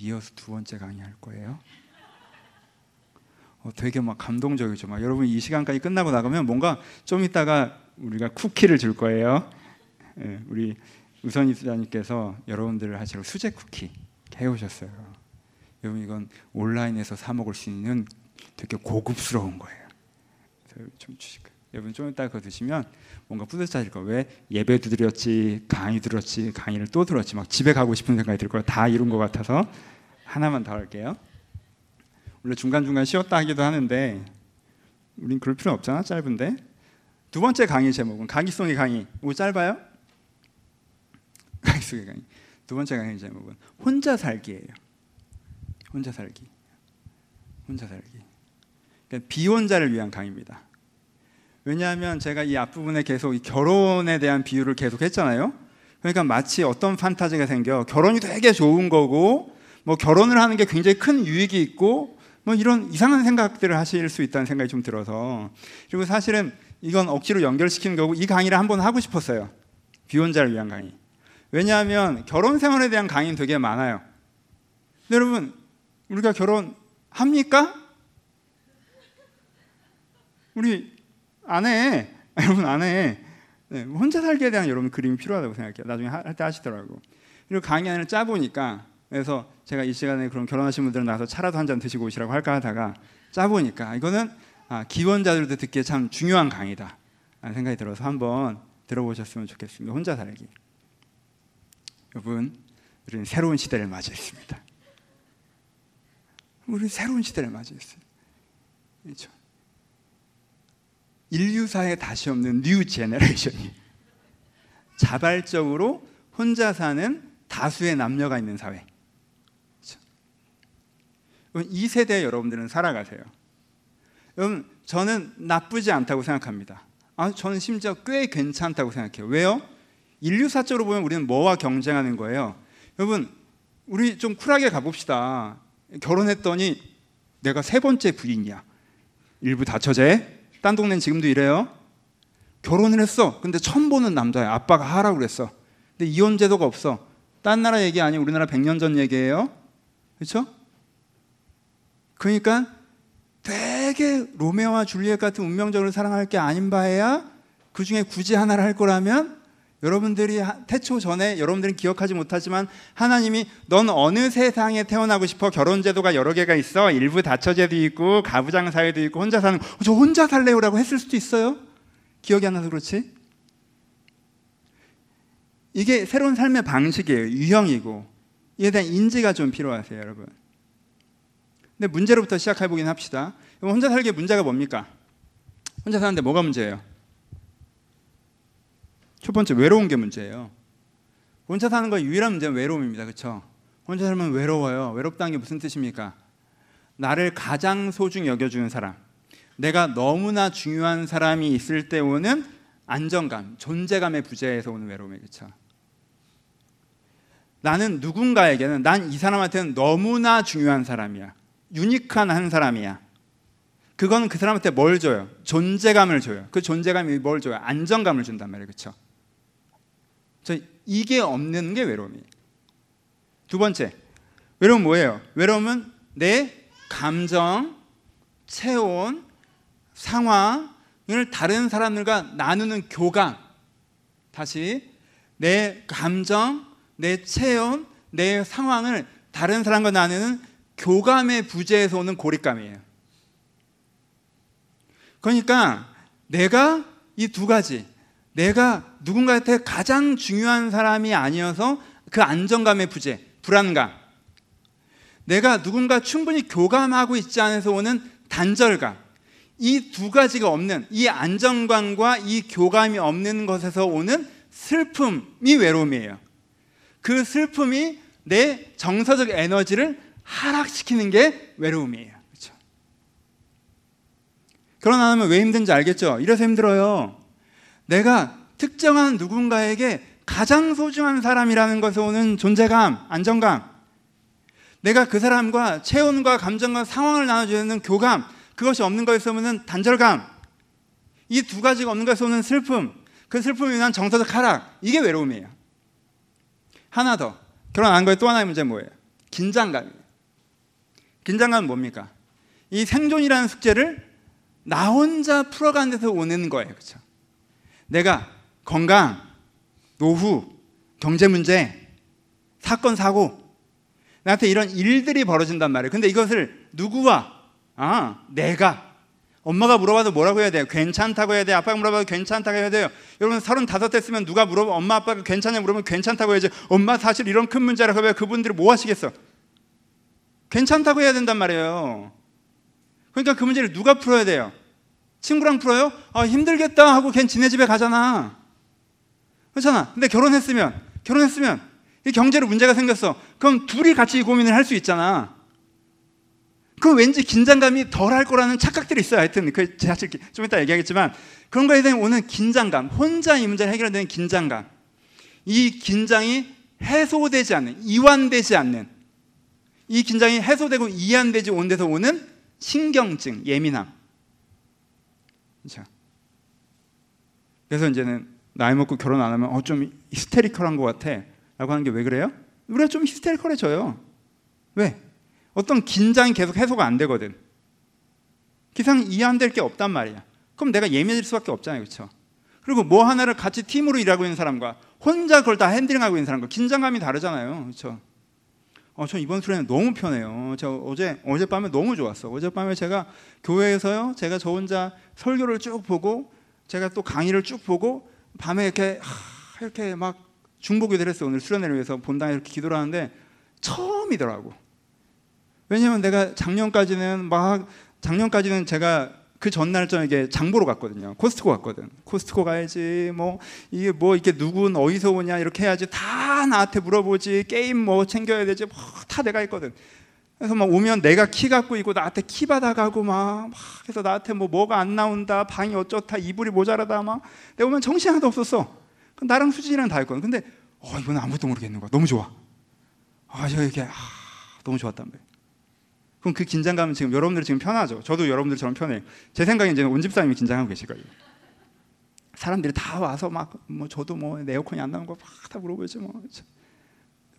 이어서 두 번째 강의할 거예요. 어, 되게 막 감동적이죠. 막 여러분 이 시간까지 끝나고 나가면 뭔가 좀 이따가 우리가 쿠키를 줄 거예요. 예, 우리 우선희 수장님께서 여러분들을 하시러 수제 쿠키 해오셨어요. 여러분 이건 온라인에서 사 먹을 수 있는 되게 고급스러운 거예요. 좀 주실 거예요. 여러분 좀 이따 그거 드시면 뭔가 뿌듯하실 거예요. 왜 예배도 드렸지, 강의 들었지, 강의를 또 들었지, 막 집에 가고 싶은 생각이 들 거예요. 다 이룬 것 같아서 하나만 더 할게요. 원래 중간 중간 쉬었다 하기도 하는데 우린 그럴 필요 없잖아, 짧은데. 두 번째 강의 제목은 강의송의 강의. 뭐 짧아요? 강의송의 강의. 두 번째 강의 제목은 혼자 살기예요. 혼자 살기. 혼자 살기. 그러니까 비혼자를 위한 강의입니다. 왜냐하면 제가 이 앞부분에 계속 결혼에 대한 비유를 계속 했잖아요. 그러니까 마치 어떤 판타지가 생겨 결혼이 되게 좋은 거고 뭐 결혼을 하는 게 굉장히 큰 유익이 있고 뭐 이런 이상한 생각들을 하실 수 있다는 생각이 좀 들어서 그리고 사실은 이건 억지로 연결시키는 거고 이 강의를 한번 하고 싶었어요. 비혼자를 위한 강의. 왜냐하면 결혼 생활에 대한 강의는 되게 많아요. 여러분 우리가 결혼합니까? 우리 안 해. 여러분 안 해. 네, 혼자 살기에 대한 여러분 그림이 필요하다고 생각해요. 나중에 할 때 하시더라고. 그리고 강의 안을 짜 보니까 그래서 제가 이 시간에 그럼 결혼하신 분들은 나와서 차라도 한 잔 드시고 오시라고 할까 하다가 짜 보니까 이거는 아, 기원자들도 듣기에 참 중요한 강의다 생각이 들어서 한번 들어보셨으면 좋겠습니다. 혼자 살기. 여러분, 우리는 새로운 시대를 맞이했습니다. 우리 새로운 시대를 맞이했어요. 그렇죠? 인류사에 다시 없는 new generation이 자발적으로 혼자 사는 다수의 남녀가 있는 사회. 그렇죠? 이 세대에 여러분들은 살아가세요. 여러분, 저는 나쁘지 않다고 생각합니다. 아, 저는 심지어 꽤 괜찮다고 생각해요. 왜요? 인류사적으로 보면 우리는 뭐와 경쟁하는 거예요? 여러분, 우리 좀 쿨하게 가봅시다. 결혼했더니 내가 세 번째 부인이야. 일부 다처제, 딴 동네는 지금도 이래요. 결혼을 했어. 근데 처음 보는 남자야. 아빠가 하라고 그랬어. 근데 이혼 제도가 없어. 딴 나라 얘기 아니고 우리나라 100년 전 얘기예요. 그렇죠? 그러니까 되게 로메오와 줄리엣 같은 운명적으로 사랑할 게 아닌 바에야 그 중에 굳이 하나를 할 거라면 여러분들이 태초 전에 여러분들은 기억하지 못하지만 하나님이 넌 어느 세상에 태어나고 싶어? 결혼 제도가 여러 개가 있어. 일부 다처제도 있고 가부장 사회도 있고 혼자 사는 저 혼자 살래요라고 했을 수도 있어요? 기억이 안 나서 그렇지? 이게 새로운 삶의 방식이에요. 유형이고. 이에 대한 인지가 좀 필요하세요 여러분. 근데 문제로부터 시작해 보긴 합시다. 혼자 살기의 문제가 뭡니까? 혼자 사는데 뭐가 문제예요 첫 번째 외로운 게 문제예요. 혼자 사는 거 유일한 문제는 외로움입니다. 그렇죠? 혼자 살면 외로워요. 외롭다는 게 무슨 뜻입니까? 나를 가장 소중히 여겨주는 사람, 내가 너무나 중요한 사람이 있을 때 오는 안정감, 존재감의 부재에서 오는 외로움이 그렇죠? 나는 누군가에게는 난 이 사람한테는 너무나 중요한 사람이야. 유니크한 한 사람이야. 그건 그 사람한테 뭘 줘요? 존재감을 줘요. 그 존재감이 뭘 줘요? 안정감을 준단 말이에요. 그렇죠? 저 이게 없는 게 외로움이에요. 두 번째, 외로움 뭐예요? 외로움은 내 감정, 체온, 상황을 다른 사람들과 나누는 교감. 다시 내 감정, 내 체온, 내 상황을 다른 사람과 나누는 교감의 부재에서 오는 고립감이에요. 그러니까 내가 이 두 가지 내가 누군가한테 가장 중요한 사람이 아니어서 그 안정감의 부재, 불안감. 내가 누군가 충분히 교감하고 있지 않아서 오는 단절감. 이 두 가지가 없는 이 안정감과 이 교감이 없는 것에서 오는 슬픔이 외로움이에요. 그 슬픔이 내 정서적 에너지를 하락시키는 게 외로움이에요. 그렇죠? 결혼 안 하면 왜 힘든지 알겠죠? 이래서 힘들어요. 내가 특정한 누군가에게 가장 소중한 사람이라는 것에 오는 존재감, 안정감. 내가 그 사람과 체온과 감정과 상황을 나눠주는 교감, 그것이 없는 것에서 오는 단절감. 이 두 가지가 없는 것에서 오는 슬픔, 그 슬픔이 인한 정서적 하락. 이게 외로움이에요. 하나 더. 결혼 안 한 거에 또 하나의 문제는 뭐예요? 긴장감이에요. 긴장감은 뭡니까? 이 생존이라는 숙제를 나 혼자 풀어가는 데서 오는 거예요. 그렇죠? 내가 건강, 노후, 경제 문제, 사건 사고 나한테 이런 일들이 벌어진단 말이에요. 근데 이것을 누구와 아, 내가 엄마가 물어봐도 뭐라고 해야 돼요? 괜찮다고 해야 돼요? 아빠가 물어봐도 괜찮다고 해야 돼요? 여러분 서른다섯 됐으면 누가 물어봐 엄마 아빠가 괜찮냐 물어보면 괜찮다고 해야지 엄마 사실 이런 큰 문제라고 하면 그분들이 뭐 하시겠어? 괜찮다고 해야 된단 말이에요 그러니까 그 문제를 누가 풀어야 돼요? 친구랑 풀어요? 아 힘들겠다 하고 걔 지네 집에 가잖아 그렇잖아 근데 결혼했으면 결혼했으면 이 경제로 문제가 생겼어 그럼 둘이 같이 이 고민을 할 수 있잖아 그 왠지 긴장감이 덜 할 거라는 착각들이 있어요. 하여튼 그 제가 좀 이따 얘기하겠지만 그런 거에 대한 오는 긴장감, 혼자 이 문제를 해결되는 긴장감, 이 긴장이 해소되지 않는, 이완되지 않는, 이 긴장이 해소되고 이완되지 온 데서 오는 신경증, 예민함. 자, 그래서 이제는 나이 먹고 결혼 안 하면 어 좀 히스테리컬한 것 같아라고 하는 게 왜 그래요? 우리가 좀 히스테리컬해져요. 왜? 어떤 긴장이 계속 해소가 안 되거든. 기상 이해 안 될 게 없단 말이야. 그럼 내가 예민해질 수밖에 없잖아요. 그렇죠? 그리고 뭐 하나를 같이 팀으로 일하고 있는 사람과 혼자 그걸 다 핸들링하고 있는 사람과 긴장감이 다르잖아요. 그렇죠? 어, 저 이번 수련회 너무 편해요. 저 어제 어젯밤에 너무 좋았어. 어젯밤에 제가 교회에서요. 제가 저 혼자 설교를 쭉 보고 제가 또 강의를 쭉 보고 밤에 이렇게 하, 이렇게 막 중보기도를 했어. 오늘 수련회를 위해서 본당에 이렇게 기도를 하는데 처음이더라고. 왜냐면 내가 작년까지는 막 작년까지는 제가 그 전날 저녁에 장보러 갔거든요. 코스트코 갔거든. 코스트코 가야지. 뭐 이게 뭐 이렇게 누군 어디서 오냐 이렇게 해야지. 다 나한테 물어보지. 게임 뭐 챙겨야 되지. 뭐 다 내가 했거든. 그래서 막 오면 내가 키 갖고 있고 나한테 키 받아가고 막, 막 그래서 나한테 뭐 뭐가 안 나온다. 방이 어쩌다. 이불이 모자라다. 막 내가 오면 정신 하나도 없었어. 나랑 수진이랑 다 했거든. 근데 어 이건 아무것도 모르겠는 거야. 너무 좋아. 아저 이렇게 아, 너무 좋았단 말이야. 그럼 그 긴장감은 지금 여러분들 지금 편하죠. 저도 여러분들처럼 편해요. 제 생각에 이제 온 집사님이 긴장하고 계실 거예요. 사람들이 다 와서 막 뭐 저도 뭐 에어컨이 안 나온 거 막 다 물어보지 뭐.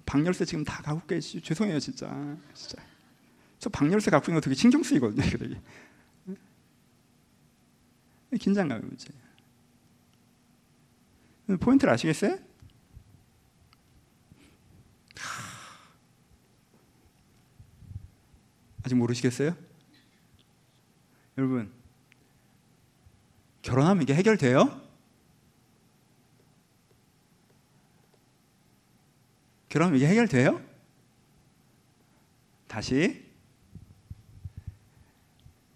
방열쇠 지금 다 갖고 계시 죄송해요 진짜. 진짜. 저 방열쇠 갖고 있는 거 되게 신경 쓰이거든요. 되게. 긴장감이 문제. 포인트를 아시겠어요? 아직 모르시겠어요? 여러분, 결혼하면 이게 해결돼요? 결혼하면 이게 해결돼요? 다시.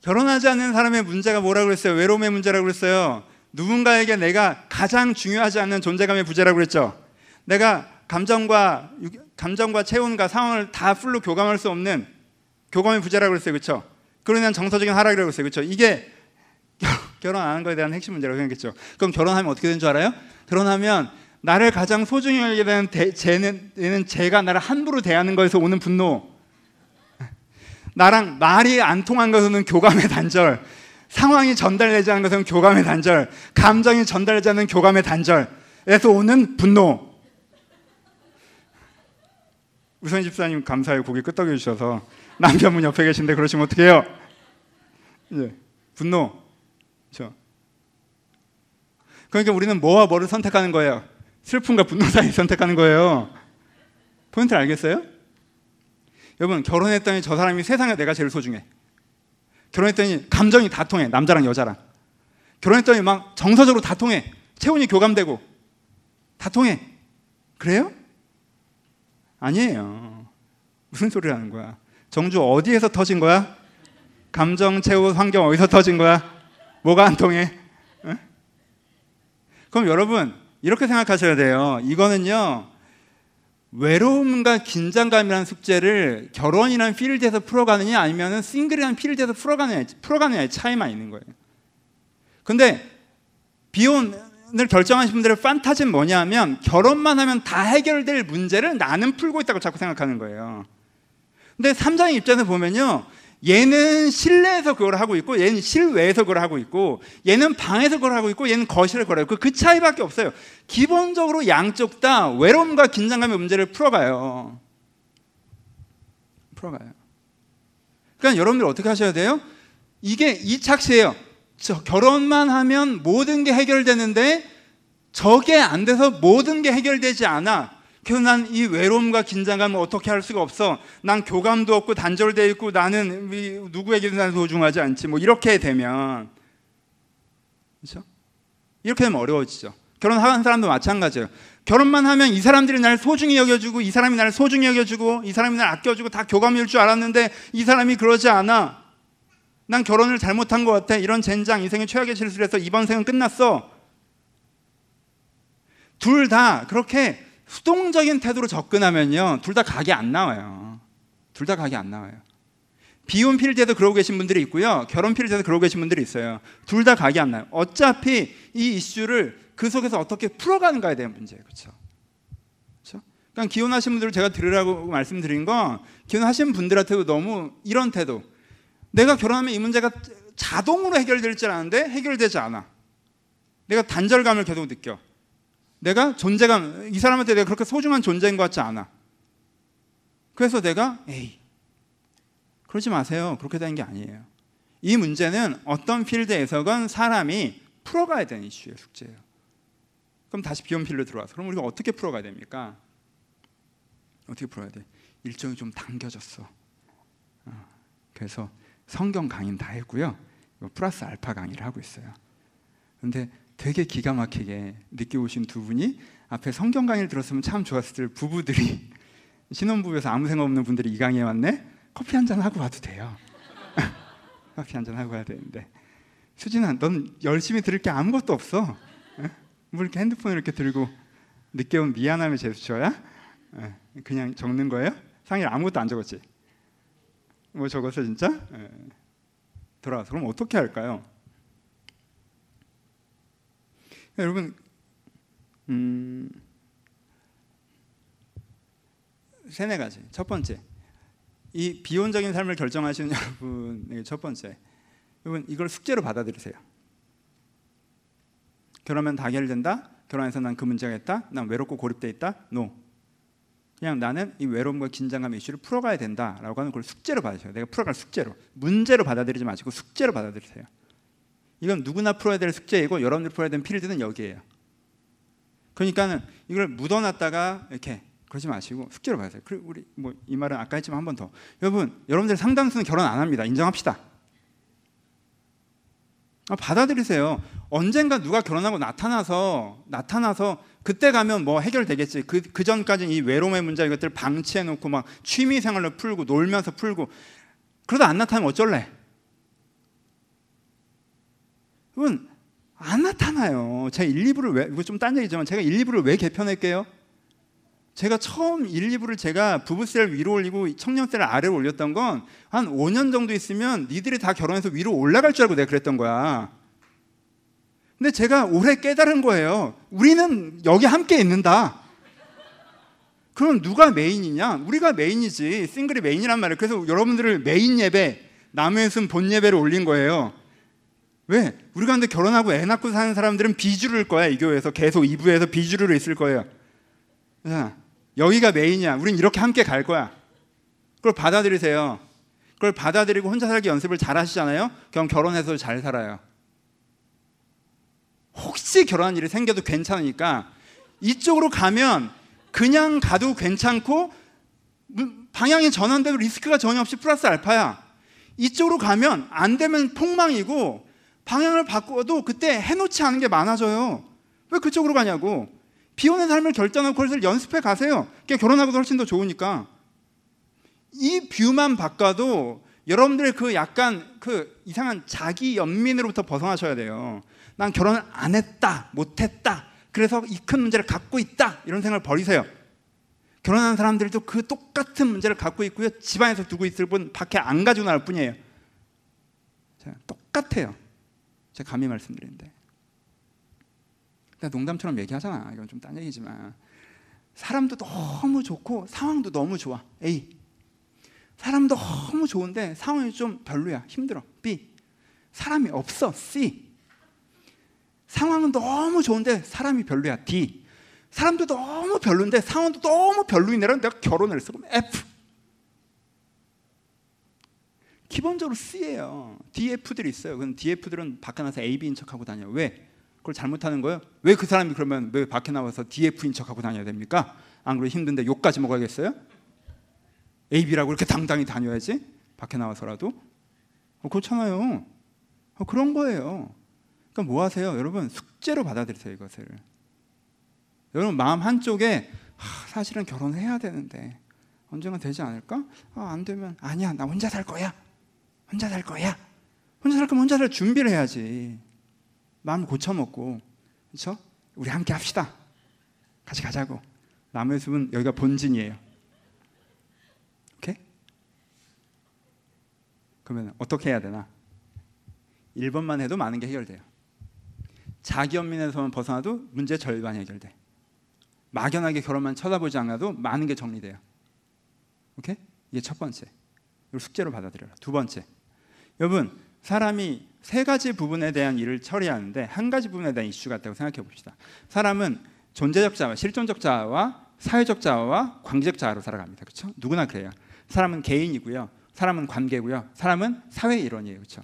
결혼하지 않는 사람의 문제가 뭐라고 그랬어요? 외로움의 문제라고 그랬어요. 누군가에게 내가 가장 중요하지 않는 존재감의 부재라고 그랬죠. 내가 감정과 감정과 체온과 상황을 다 풀로 교감할 수 없는 교감의 부재라고 그랬어요. 그렇죠? 그로 인한 정서적인 하락이라고 했어요. 그렇죠? 이게 결혼 안 하는 거에 대한 핵심 문제라고 생각했죠. 그럼 결혼하면 어떻게 되는 줄 알아요? 결혼하면 나를 가장 소중히 여기게 되는 대, 쟤는, 제가 나를 함부로 대하는 거에서 오는 분노. 나랑 말이 안 통한 것은 교감의 단절. 상황이 전달되지 않은 것은 교감의 단절. 감정이 전달되지 않는 교감의 단절에서 오는 분노. 우선 집사님 감사해요. 고개 끄덕여 주셔서 남편분 옆에 계신데 그러시면 어떡해요? 이제 분노. 그렇죠? 그러니까 우리는 뭐와 뭐를 선택하는 거예요? 슬픔과 분노 사이 선택하는 거예요. 포인트를 알겠어요? 여러분 결혼했더니 저 사람이 세상에 내가 제일 소중해. 결혼했더니 감정이 다 통해 남자랑 여자랑. 결혼했더니 막 정서적으로 다 통해 체온이 교감되고 다 통해. 그래요? 아니에요. 무슨 소리를 하는 거야? 정주 어디에서 터진 거야? 감정, 체온, 환경 어디서 터진 거야? 뭐가 안 통해? 응? 그럼 여러분 이렇게 생각하셔야 돼요. 이거는요 외로움과 긴장감이라는 숙제를 결혼이라는 필드에서 풀어가느냐 아니면 싱글이라는 필드에서 풀어가느냐 풀어가느냐의 차이만 있는 거예요. 근데 비혼을 결정하신 분들의 판타지는 뭐냐면 결혼만 하면 다 해결될 문제를 나는 풀고 있다고 자꾸 생각하는 거예요. 근데 3장의 입장에서 보면요. 얘는 실내에서 그걸 하고 있고 얘는 실외에서 그걸 하고 있고 얘는 방에서 그걸 하고 있고 얘는 거실에서 그걸 하고 있고 그 차이밖에 없어요. 기본적으로 양쪽 다 외로움과 긴장감의 문제를 풀어가요. 풀어가요. 그러니까 여러분들 어떻게 하셔야 돼요? 이게 이 착시예요. 저 결혼만 하면 모든 게 해결되는데 저게 안 돼서 모든 게 해결되지 않아. 그래서 난 이 외로움과 긴장감을 어떻게 할 수가 없어. 난 교감도 없고 단절돼 있고 나는 누구에게도 난 소중하지 않지. 뭐 이렇게 되면 그렇죠? 이렇게 되면 어려워지죠. 결혼한 사람도 마찬가지예요. 결혼만 하면 이 사람들이 날 소중히 여겨주고 이 사람이 날 소중히 여겨주고 이 사람이 날 아껴주고 다 교감일 줄 알았는데 이 사람이 그러지 않아. 난 결혼을 잘못한 것 같아. 이런 젠장 인생의 최악의 실수를 해서 이번 생은 끝났어. 둘 다 그렇게 수동적인 태도로 접근하면요. 둘 다 각이 안 나와요. 둘 다 각이 안 나와요. 비혼 필드에도 그러고 계신 분들이 있고요. 결혼 필드에도 그러고 계신 분들이 있어요. 둘 다 각이 안 나요. 어차피 이 이슈를 그 속에서 어떻게 풀어가는가에 대한 문제예요. 그렇죠? 그렇죠? 그러니까 기혼하신 분들을 제가 들으라고 말씀드린 건 기혼하신 분들한테도 너무 이런 태도. 내가 결혼하면 이 문제가 자동으로 해결될 줄 아는데 해결되지 않아. 내가 단절감을 계속 느껴. 내가 존재감, 이 사람한테 내가 그렇게 소중한 존재인 것 같지 않아. 그래서 내가, 에이, 그러지 마세요. 그렇게 되는 게 아니에요. 이 문제는 어떤 필드에서건 사람이 풀어가야 되는 이슈예요, 숙제예요. 그럼 다시 비혼 필드 들어와서 그럼 우리가 어떻게 풀어가야 됩니까? 어떻게 풀어야 돼? 일정이 좀 당겨졌어. 어, 그래서 성경 강의는 다 했고요. 플러스 알파 강의를 하고 있어요. 근데 되게 기가 막히게 늦게 오신 두 분이 앞에 성경 강의를 들었으면 참 좋았을 부부들이 신혼부부에서 아무 생각 없는 분들이 이 강의에 왔네. 커피 한 잔 하고 와도 돼요. 커피 한 잔 하고 와야 되는데 수진아, 넌 열심히 들을 게 아무것도 없어. 뭐 이렇게 핸드폰을 이렇게 들고 늦게 온 미안함의 제스처야? 그냥 적는 거예요? 상일 아무것도 안 적었지? 뭐 적었어 진짜? 돌아와서 그럼 어떻게 할까요? 여러분 음, 세네 가지. 첫 번째, 이 비혼적인 삶을 결정하시는 여러분의 첫 번째, 여러분 이걸 숙제로 받아들이세요. 결혼하면 다 해결된다. 결혼해서 난 그 문제가 있다. 난 외롭고 고립돼 있다. No. 그냥 나는 이 외로움과 긴장감 이슈를 풀어가야 된다라고 하는 걸 숙제로 받으세요. 내가 풀어갈 숙제로. 문제로 받아들이지 마시고 숙제로 받아들이세요. 이건 누구나 풀어야 될 숙제이고 여러분들 풀어야 되는 필드는 여기에요. 그러니까는 이걸 묻어놨다가 이렇게 그러지 마시고 숙제로 받으세요. 그리고 우리 뭐 이 말은 아까 했지만 한 번 더. 여러분, 여러분들 상당수는 결혼 안 합니다. 인정합시다. 아, 받아들이세요. 언젠가 누가 결혼하고 나타나서 나타나서 그때 가면 뭐 해결되겠지. 그, 그 전까지는 이 외로움의 문제 이것들 방치해 놓고 막 취미 생활로 풀고 놀면서 풀고 그러다 안 나타나면 어쩔래? 여러분 안 나타나요. 제가 1, 2부를 왜 이거 좀 딴 얘기지만 제가 1, 2부를 왜 개편할게요? 제가 처음 1, 2부를 제가 부부세를 위로 올리고 청년세를 아래로 올렸던 건 한 5년 정도 있으면 니들이 다 결혼해서 위로 올라갈 줄 알고 내가 그랬던 거야. 근데 제가 올해 깨달은 거예요. 우리는 여기 함께 있는다. 그럼 누가 메인이냐? 우리가 메인이지. 싱글이 메인이란 말이에요. 그래서 여러분들을 메인 예배, 남의 순본 예배를 올린 거예요. 왜? 우리가 근데 결혼하고 애 낳고 사는 사람들은 비주류일 거야. 이 교회에서 계속 2부에서 비주류로 있을 거예요. 자, 여기가 메인이야. 우린 이렇게 함께 갈 거야. 그걸 받아들이세요. 그걸 받아들이고 혼자 살기 연습을 잘 하시잖아요. 그럼 결혼해서 잘 살아요. 혹시 결혼한 일이 생겨도 괜찮으니까 이쪽으로 가면 그냥 가도 괜찮고 방향이 전환돼도 리스크가 전혀 없이 플러스 알파야. 이쪽으로 가면 안 되면 폭망이고 방향을 바꿔도 그때 해놓지 않은 게 많아져요. 왜 그쪽으로 가냐고. 비혼의 삶을 결정하고 그것을 연습해 가세요. 결혼하고도 훨씬 더 좋으니까. 이 뷰만 바꿔도 여러분들의 그 약간 그 이상한 자기 연민으로부터 벗어나셔야 돼요. 난 결혼을 안 했다, 못 했다. 그래서 이 큰 문제를 갖고 있다. 이런 생각을 버리세요. 결혼한 사람들도 그 똑같은 문제를 갖고 있고요. 집안에서 두고 있을 뿐 밖에 안 가지고 나올 뿐이에요. 똑같아요. 제가 감히 말씀드리는데. 농담처럼 얘기하잖아. 이건 좀 딴 얘기지만. 사람도 너무 좋고 상황도 너무 좋아. A. 사람도 너무 좋은데 상황이 좀 별로야. 힘들어. B. 사람이 없어. C. 상황은 너무 좋은데 사람이 별로야. D. 사람도 너무 별로인데 상황도 너무 별로인 애랑 내가 결혼을 했어. 그럼 F. 기본적으로 C예요. DF들이 있어요. 그럼 DF들은 밖에 나서 AB인 척하고 다녀요. 왜? 그걸 잘못하는 거예요? 왜 그 사람이 그러면 왜 밖에 나와서 DF인 척하고 다녀야 됩니까? 안 그러면 힘든데 욕까지 먹어야겠어요? AB라고 이렇게 당당히 다녀야지 밖에 나와서라도 어, 그렇잖아요. 어, 그런 거예요. 그러니까 뭐 하세요, 여러분? 숙제로 받아들이세요 이것을. 여러분 마음 한쪽에 아, 사실은 결혼해야 되는데 언젠가 되지 않을까? 아, 안 되면 아니야 나 혼자 살 거야. 혼자 살 거야. 혼자 살 거면 혼자 살 준비를 해야지. 마음 고쳐먹고 그렇죠? 우리 함께 합시다. 같이 가자고. 나무의 숲은 여기가 본진이에요. 오케이? 그러면 어떻게 해야 되나? 1번만 해도 많은 게 해결돼요. 자기 연민에서만 벗어나도 문제 절반이 해결돼. 막연하게 결혼만 쳐다보지 않아도 많은 게 정리돼요. 오케이? 이게 첫 번째. 이걸 숙제로 받아들여라. 두 번째. 여러분, 사람이 세 가지 부분에 대한 일을 처리하는데 한 가지 부분에 대한 이슈가 있다고 생각해 봅시다. 사람은 존재적 자와 실존적 자와 사회적 자와 관계적 자로 살아갑니다. 그렇죠? 누구나 그래요. 사람은 개인이고요. 사람은 관계고요. 사람은 사회 일원이에요. 그렇죠?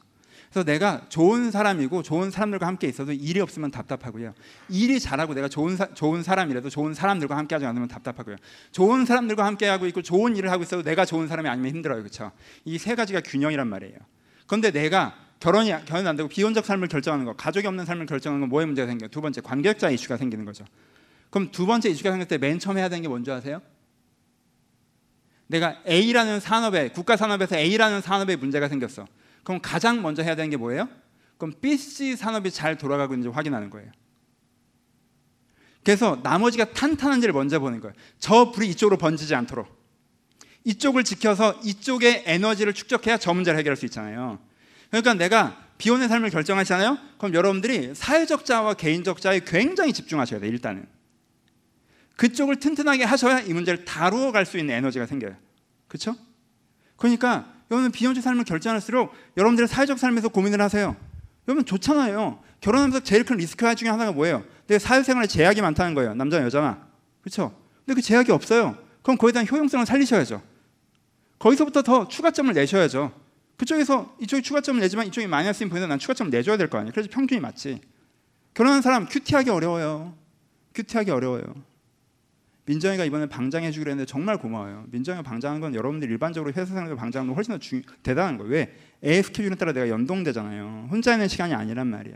그래서 내가 좋은 사람이고 좋은 사람들과 함께 있어도 일이 없으면 답답하고요. 일이 잘하고 내가 좋은 사, 좋은 사람이라도 좋은 사람들과 함께 하지 않으면 답답하고요. 좋은 사람들과 함께 하고 있고 좋은 일을 하고 있어도 내가 좋은 사람이 아니면 힘들어요. 그렇죠? 이 세 가지가 균형이란 말이에요. 그런데 내가 결혼이 결혼 안 되고 비혼적 삶을 결정하는 거, 가족이 없는 삶을 결정하는 건 뭐에 문제가 생겨요? 두 번째 관계자 이슈가 생기는 거죠. 그럼 두 번째 이슈가 생길 때 맨 처음 해야 되는 게 뭔지 아세요? 내가 A라는 산업에 국가 산업에서 A라는 산업에 문제가 생겼어. 그럼 가장 먼저 해야 되는 게 뭐예요? 그럼 BC 산업이 잘 돌아가고 있는지 확인하는 거예요. 그래서 나머지가 탄탄한지를 먼저 보는 거예요. 저 불이 이쪽으로 번지지 않도록. 이쪽을 지켜서 이쪽의 에너지를 축적해야 저 문제를 해결할 수 있잖아요. 그러니까 내가 비혼의 삶을 결정하잖아요. 그럼 여러분들이 사회적 자와 개인적 자에 굉장히 집중하셔야 돼요. 일단은. 그쪽을 튼튼하게 하셔야 이 문제를 다루어 갈 수 있는 에너지가 생겨요. 그렇죠? 그러니까 여러분 비혼적 삶을 결정할수록 여러분들의 사회적 삶에서 고민을 하세요. 여러분 좋잖아요. 결혼하면서 제일 큰 리스크 중에 하나가 뭐예요? 내 사회생활에 제약이 많다는 거예요. 남자나 여자나. 그렇죠? 근데 그 제약이 없어요. 그럼 거기에 대한 효용성을 살리셔야죠. 거기서부터 더 추가점을 내셔야죠. 그쪽에서 이쪽이 추가점을 내지만 이쪽이 마이너스인 보이는 난 추가점을 내줘야 될 거 아니에요. 그래서 평균이 맞지. 결혼한 사람 큐티하기 어려워요. 큐티하기 어려워요. 민정이가 이번에 방장해 주기로 했는데 정말 고마워요. 민정이가 방장한 건 여러분들 일반적으로 회사 생활에서 방장하는 거 훨씬 더 주, 대단한 거예요. 왜? 애 스케줄에 따라 내가 연동되잖아요. 혼자 있는 시간이 아니란 말이야.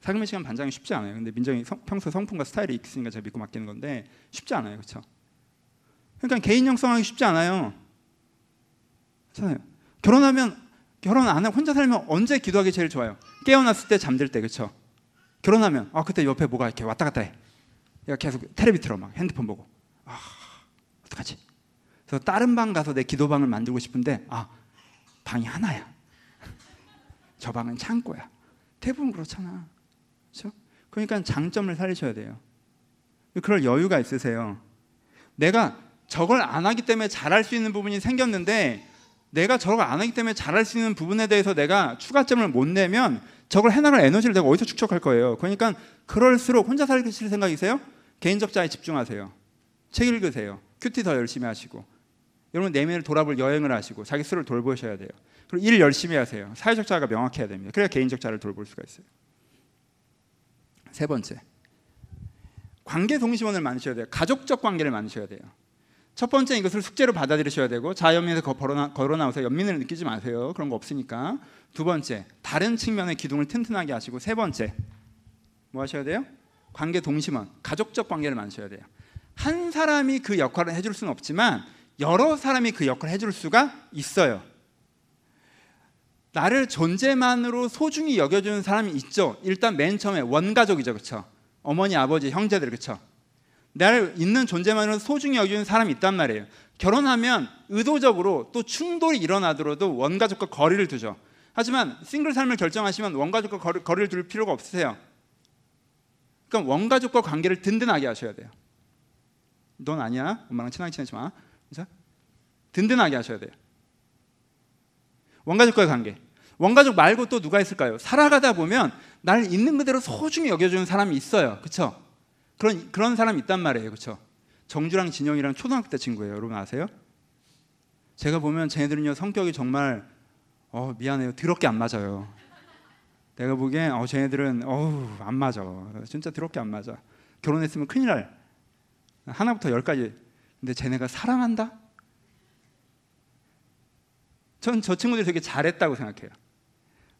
사금의 시간 반장이 쉽지 않아요. 근데 민정이 성, 평소 성품과 스타일이 있으니까 제가 믿고 맡기는 건데 쉽지 않아요. 그렇죠? 그러니까 개인 형성하기 쉽지 않아요. 그렇잖아요. 결혼하면 결혼 안 하고 혼자 살면 언제 기도하기 제일 좋아요? 깨어났을 때 잠들 때 그렇죠? 결혼하면 아 그때 옆에 뭐가 이렇게 왔다 갔다 해. 얘가 계속 텔레비 틀어 막 핸드폰 보고 아 어떡하지? 그래서 다른 방 가서 내 기도방을 만들고 싶은데 아 방이 하나야. 저 방은 창고야. 대부분 그렇잖아. 그렇죠? 그러니까 장점을 살리셔야 돼요. 그럴 여유가 있으세요. 내가 저걸 안 하기 때문에 잘할 수 있는 부분이 생겼는데 내가 저걸 안 하기 때문에 잘할 수 있는 부분에 대해서 내가 추가점을 못 내면 저걸 해나갈 에너지를 내가 어디서 축적할 거예요. 그러니까 그럴수록 혼자 살실 생각이세요? 개인적 자에 집중하세요. 책 읽으세요. 큐티 더 열심히 하시고 여러분 내면을 돌아볼 여행을 하시고 자기 스스로를 돌보셔야 돼요. 그리고 일 열심히 하세요. 사회적 자가 명확해야 됩니다. 그래야 개인적 자를 돌볼 수가 있어요. 세 번째, 관계 동심원을 만드셔야 돼요. 가족적 관계를 만드셔야 돼요. 첫 번째 이것을 숙제로 받아들이셔야 되고 자연민에서 걸어 나오서 연민을 느끼지 마세요. 그런 거 없으니까. 두 번째, 다른 측면의 기둥을 튼튼하게 하시고 세 번째, 뭐 하셔야 돼요? 관계 동심원, 가족적 관계를 만드셔야 돼요. 한 사람이 그 역할을 해줄 수는 없지만 여러 사람이 그 역할을 해줄 수가 있어요. 나를 존재만으로 소중히 여겨주는 사람이 있죠. 일단 맨 처음에 원가족이죠, 그렇죠? 어머니, 아버지, 형제들, 그렇죠? 나를 있는 존재만으로 소중히 여기는 사람이 있단 말이에요. 결혼하면 의도적으로 또 충돌이 일어나더라도 원가족과 거리를 두죠. 하지만 싱글 삶을 결정하시면 원가족과 거리, 거리를 둘 필요가 없으세요. 그러니까 원가족과 관계를 든든하게 하셔야 돼요. 넌 아니야. 엄마랑 친하게 지내지 마. 그죠? 든든하게 하셔야 돼요. 원가족과의 관계. 원가족 말고 또 누가 있을까요? 살아가다 보면 날 있는 그대로 소중히 여겨주는 사람이 있어요. 그렇죠? 그런 그런 사람 있단 말이에요, 그렇죠? 정주랑 진영이랑 초등학교 때 친구예요. 여러분 아세요? 제가 보면 쟤네들은요 성격이 정말 어 미안해요 더럽게 안 맞아요. 내가 보기엔 어 쟤네들은 어우 안 맞아. 진짜 더럽게 안 맞아. 결혼했으면 큰일 날. 하나부터 열까지. 근데 쟤네가 사랑한다? 전 저 친구들이 되게 잘했다고 생각해요.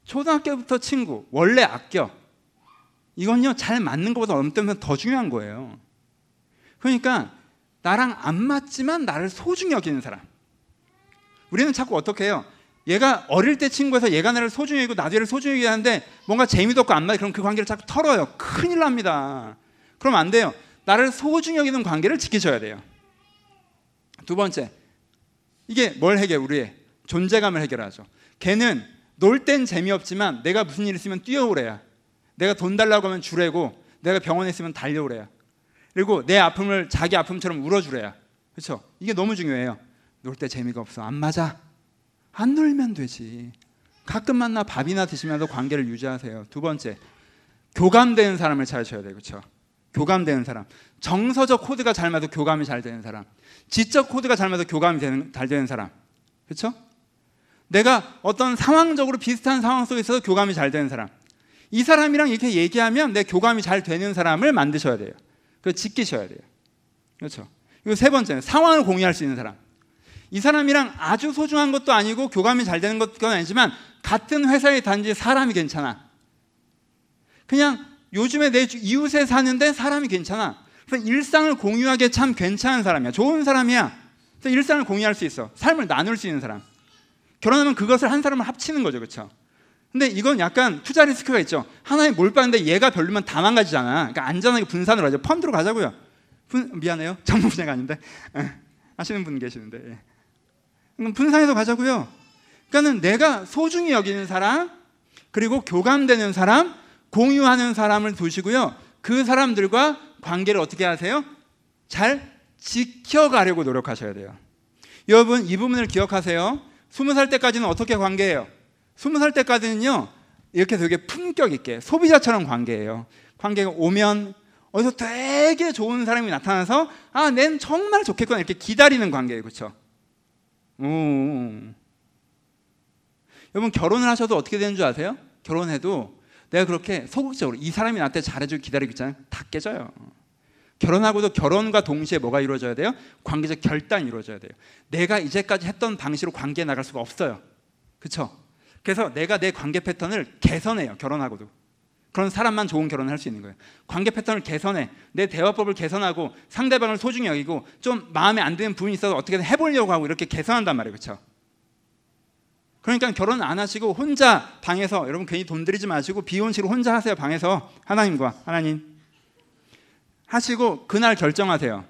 초등학교부터 친구, 원래 아껴. 이건요, 잘 맞는 것보다 때보다 더 중요한 거예요. 그러니까, 나랑 안 맞지만 나를 소중히 여기는 사람. 우리는 자꾸 어떻게 해요? 얘가 어릴 때 친구에서 얘가 나를 소중히 여기고 나도 얘를 소중히 여기는데 뭔가 재미도 없고 안 맞아. 그럼 그 관계를 자꾸 털어요. 큰일 납니다. 그럼 안 돼요. 나를 소중히 여기는 관계를 지키셔야 돼요. 두 번째, 이게 뭘 해결? 우리의 존재감을 해결하죠. 걔는 놀 땐 재미없지만 내가 무슨 일 있으면 뛰어오래야. 내가 돈 달라고 하면 주래고 내가 병원에 있으면 달려오래야. 그리고 내 아픔을 자기 아픔처럼 울어주래야. 그렇죠? 이게 너무 중요해요. 놀 때 재미가 없어. 안 맞아. 안 놀면 되지. 가끔 만나 밥이나 드시면서 관계를 유지하세요. 두 번째, 교감되는 사람을 찾으셔야 돼요. 그렇죠? 교감되는 사람. 정서적 코드가 잘 맞아 교감이 잘 되는 사람. 지적 코드가 잘 맞아 교감이 되는, 잘 되는 사람. 그렇죠? 내가 어떤 상황적으로 비슷한 상황 속에서 교감이 잘 되는 사람. 이 사람이랑 이렇게 얘기하면 내 교감이 잘 되는 사람을 만드셔야 돼요. 그 지키셔야 돼요. 그렇죠? 그리고 세 번째는 상황을 공유할 수 있는 사람. 이 사람이랑 아주 소중한 것도 아니고 교감이 잘 되는 것도 아니지만 같은 회사에 단지 사람이 괜찮아. 그냥 요즘에 내 이웃에 사는데 사람이 괜찮아. 그래서 일상을 공유하기에 참 괜찮은 사람이야. 좋은 사람이야. 그래서 일상을 공유할 수 있어. 삶을 나눌 수 있는 사람. 결혼하면 그것을 한 사람을 합치는 거죠. 그렇죠? 근데 이건 약간 투자 리스크가 있죠. 하나에 몰빵인데 얘가 별로면 다 망가지잖아. 그러니까 안전하게 분산으로 하죠. 펀드로 가자고요. 분, 미안해요. 전문 분야가 아닌데. 아시는 분 계시는데. 예. 그럼 분산해서 가자고요. 그러니까는 내가 소중히 여기는 사람, 그리고 교감되는 사람, 공유하는 사람을 두시고요. 그 사람들과 관계를 어떻게 하세요? 잘 지켜가려고 노력하셔야 돼요. 여러분, 이 부분을 기억하세요. 스무 살 때까지는 어떻게 관계해요? 스무 살 때까지는요, 이렇게 되게 품격 있게 소비자처럼 관계해요. 관계가 오면 어디서 되게 좋은 사람이 나타나서 아, 낸 정말 좋겠구나 이렇게 기다리는 관계예요, 그렇죠? 여러분 결혼을 하셔도 어떻게 되는 줄 아세요? 결혼해도 내가 그렇게 소극적으로 이 사람이 나한테 잘해주고 기다리고 있잖아요. 다 깨져요. 결혼하고도 결혼과 동시에 뭐가 이루어져야 돼요? 관계적 결단이 이루어져야 돼요. 내가 이제까지 했던 방식으로 관계에 나갈 수가 없어요. 그렇죠? 그래서 내가 내 관계 패턴을 개선해요. 결혼하고도. 그런 사람만 좋은 결혼을 할 수 있는 거예요. 관계 패턴을 개선해. 내 대화법을 개선하고 상대방을 소중히 여기고 좀 마음에 안 드는 부분이 있어도 어떻게든 해보려고 하고 이렇게 개선한단 말이에요. 그렇죠? 그러니까 결혼 안 하시고 혼자 방에서 여러분 괜히 돈 들이지 마시고 비혼식으로 혼자 하세요. 방에서 하나님과 하나님 하시고 그날 결정하세요.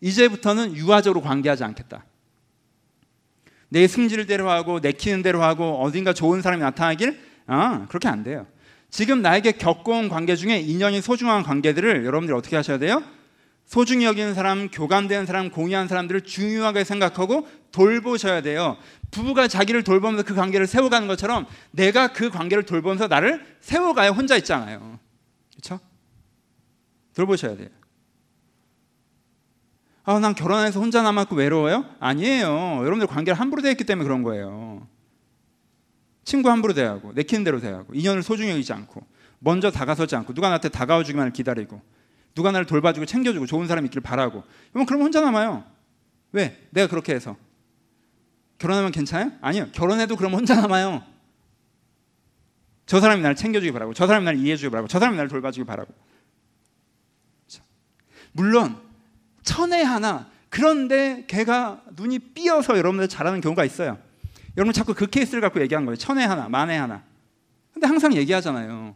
이제부터는 유아적으로 관계하지 않겠다. 내 승질을 대로 하고 내키는 대로 하고 어딘가 좋은 사람이 나타나길 아 그렇게 안 돼요. 지금 나에게 겪어온 관계 중에 인연이 소중한 관계들을 여러분들이 어떻게 하셔야 돼요? 소중히 여기는 사람, 교감되는 사람, 공유한 사람들을 중요하게 생각하고 돌보셔야 돼요. 부부가 자기를 돌보면서 그 관계를 세워가는 것처럼 내가 그 관계를 돌보면서 나를 세워가야 혼자 있잖아요. 그렇죠? 돌보셔야 돼요. 아, 난 결혼해서 혼자 남았고 외로워요? 아니에요. 여러분들 관계를 함부로 대했기 때문에 그런 거예요. 친구 함부로 대하고 내키는 대로 대하고 인연을 소중히 여기지 않고 먼저 다가서지 않고 누가 나한테 다가와 주기만을 기다리고 누가 나를 돌봐주고 챙겨주고 좋은 사람이 있기를 바라고 그러면 그럼 혼자 남아요 왜? 내가 그렇게 해서 결혼하면 괜찮아요? 아니요 결혼해도 그럼 혼자 남아요 저 사람이 나를 챙겨주기 바라고 저 사람이 나를 이해해주기 바라고 저 사람이 나를 돌봐주기 바라고 물론 천에 하나 그런데 걔가 눈이 삐어서 여러분들 잘하는 경우가 있어요 여러분 자꾸 그 케이스를 갖고 얘기한 거예요. 천에 하나, 만에 하나. 근데 항상 얘기하잖아요.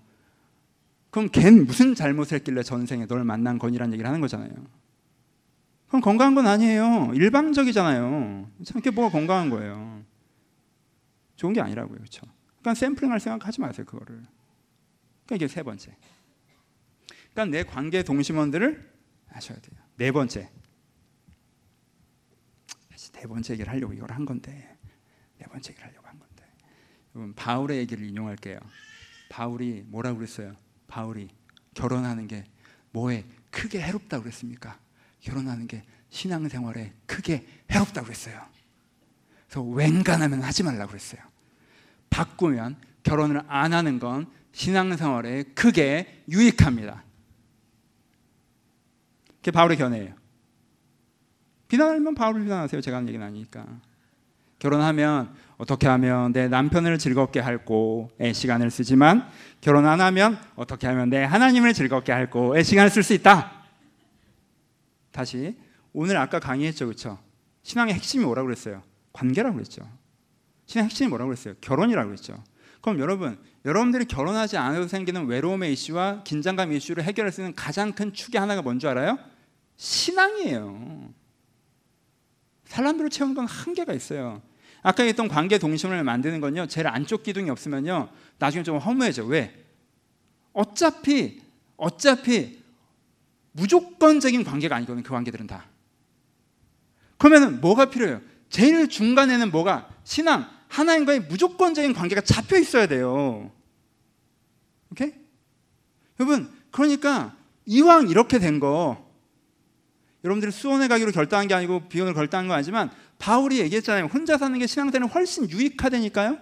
그럼 걘 무슨 잘못을 했길래 전생에 널 만난 건이라는 얘기를 하는 거잖아요. 그럼 건강한 건 아니에요. 일방적이잖아요. 참 그게 뭐가 건강한 거예요. 좋은 게 아니라고요. 그렇죠? 그러니까 샘플링할 생각하지 마세요. 그거를. 그러니까 이게 세 번째. 그러니까 내 관계 동심원들을 하셔야 돼요. 네 번째. 네 번째 얘기를 하려고 이걸 한 건데 네 번째 얘기를 하려고 한 건데 여러분 바울의 얘기를 인용할게요. 바울이 뭐라고 그랬어요? 바울이 결혼하는 게 뭐에 크게 해롭다고 그랬습니까? 결혼하는 게 신앙생활에 크게 해롭다고 그랬어요. 그래서 웬간하면 하지 말라고 그랬어요. 바꾸면 결혼을 안 하는 건 신앙생활에 크게 유익합니다. 그게 바울의 견해예요. 비난하면 바울을 비난하세요. 제가 하는 얘기는 아니니까. 결혼하면 어떻게 하면 내 남편을 즐겁게 할고의 시간을 쓰지만 결혼 안 하면 어떻게 하면 내 하나님을 즐겁게 할고의 시간을 쓸 수 있다. 다시 오늘 아까 강의했죠, 그렇죠? 신앙의 핵심이 뭐라고 그랬어요? 관계라고 그랬죠. 신앙의 핵심이 뭐라고 그랬어요? 결혼이라고 그랬죠. 그럼 여러분, 여러분들이 결혼하지 않아도 생기는 외로움의 이슈와 긴장감 이슈를 해결할 수 있는 가장 큰 축의 하나가 뭔지 알아요? 신앙이에요. 사람들을 채우는 건 한계가 있어요. 아까 했던 관계 동심을 만드는 건요. 제일 안쪽 기둥이 없으면요. 나중에 좀 허무해져. 왜? 어차피 어차피 무조건적인 관계가 아니거든요. 그 관계들은 다. 그러면은 뭐가 필요해요? 제일 중간에는 뭐가 신앙 하나님과의 무조건적인 관계가 잡혀 있어야 돼요. 오케이? 여러분, 그러니까 이왕 이렇게 된 거, 여러분들이 수원에 가기로 결단한 게 아니고 비혼을 결단한 건 아니지만 바울이 얘기했잖아요. 혼자 사는 게 신앙생활 훨씬 유익하다니까요.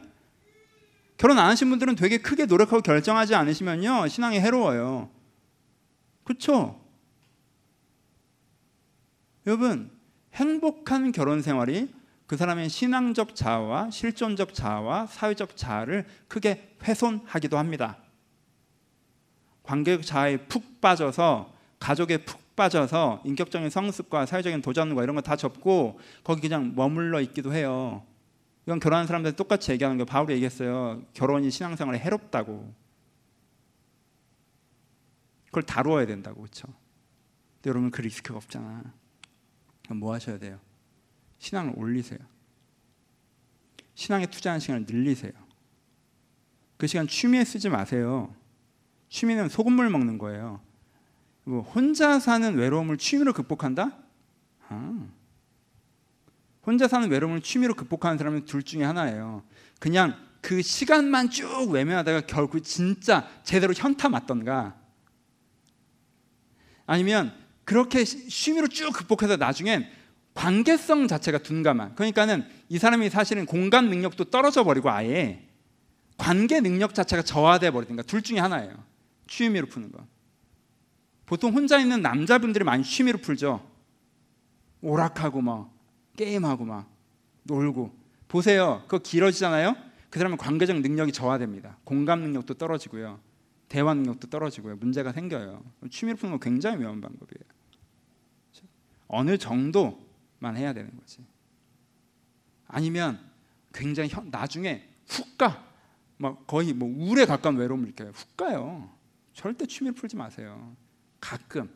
결혼 안 하신 분들은 되게 크게 노력하고 결정하지 않으시면요 신앙이 해로워요. 그렇죠? 여러분 행복한 결혼 생활이 그 사람의 신앙적 자아와 실존적 자아와 사회적 자아를 크게 훼손하기도 합니다. 관계적 자아에 푹 빠져서 가족에 푹 빠져서 인격적인 성습과 사회적인 도전과 이런 거 다 접고 거기 그냥 머물러 있기도 해요. 이건 결혼한 사람들 똑같이 얘기하는 거 바울이 얘기했어요. 결혼이 신앙생활에 해롭다고. 그걸 다루어야 된다고 그렇죠. 근데 여러분 그 리스크가 없잖아. 뭐 하셔야 돼요? 신앙을 올리세요. 신앙에 투자하는 시간을 늘리세요. 그 시간 취미에 쓰지 마세요. 취미는 소금물 먹는 거예요. 뭐 혼자 사는 외로움을 취미로 극복한다? 아. 혼자 사는 외로움을 취미로 극복하는 사람은 둘 중에 하나예요. 그냥 그 시간만 쭉 외면하다가 결국 진짜 제대로 현타 맞던가 아니면 그렇게 취미로 쭉 극복해서 나중엔 관계성 자체가 둔감한 그러니까는 이 사람이 사실은 공감 능력도 떨어져 버리고 아예 관계 능력 자체가 저하돼 버리든가 둘 중에 하나예요. 취미로 푸는 거. 보통 혼자 있는 남자분들이 많이 취미로 풀죠. 오락하고 막 게임하고 막 놀고 보세요. 그거 길어지잖아요. 그 사람은 관계적 능력이 저하됩니다. 공감 능력도 떨어지고요. 대화 능력도 떨어지고요. 문제가 생겨요. 취미로 푸는 건 굉장히 위험한 방법이에요. 어느 정도만 해야 되는 거지. 아니면 굉장히 현, 나중에 훅 가. 막 거의 뭐 우울에 가까운 외로움을 느껴요. 훅 가요. 절대 취미로 풀지 마세요. 가끔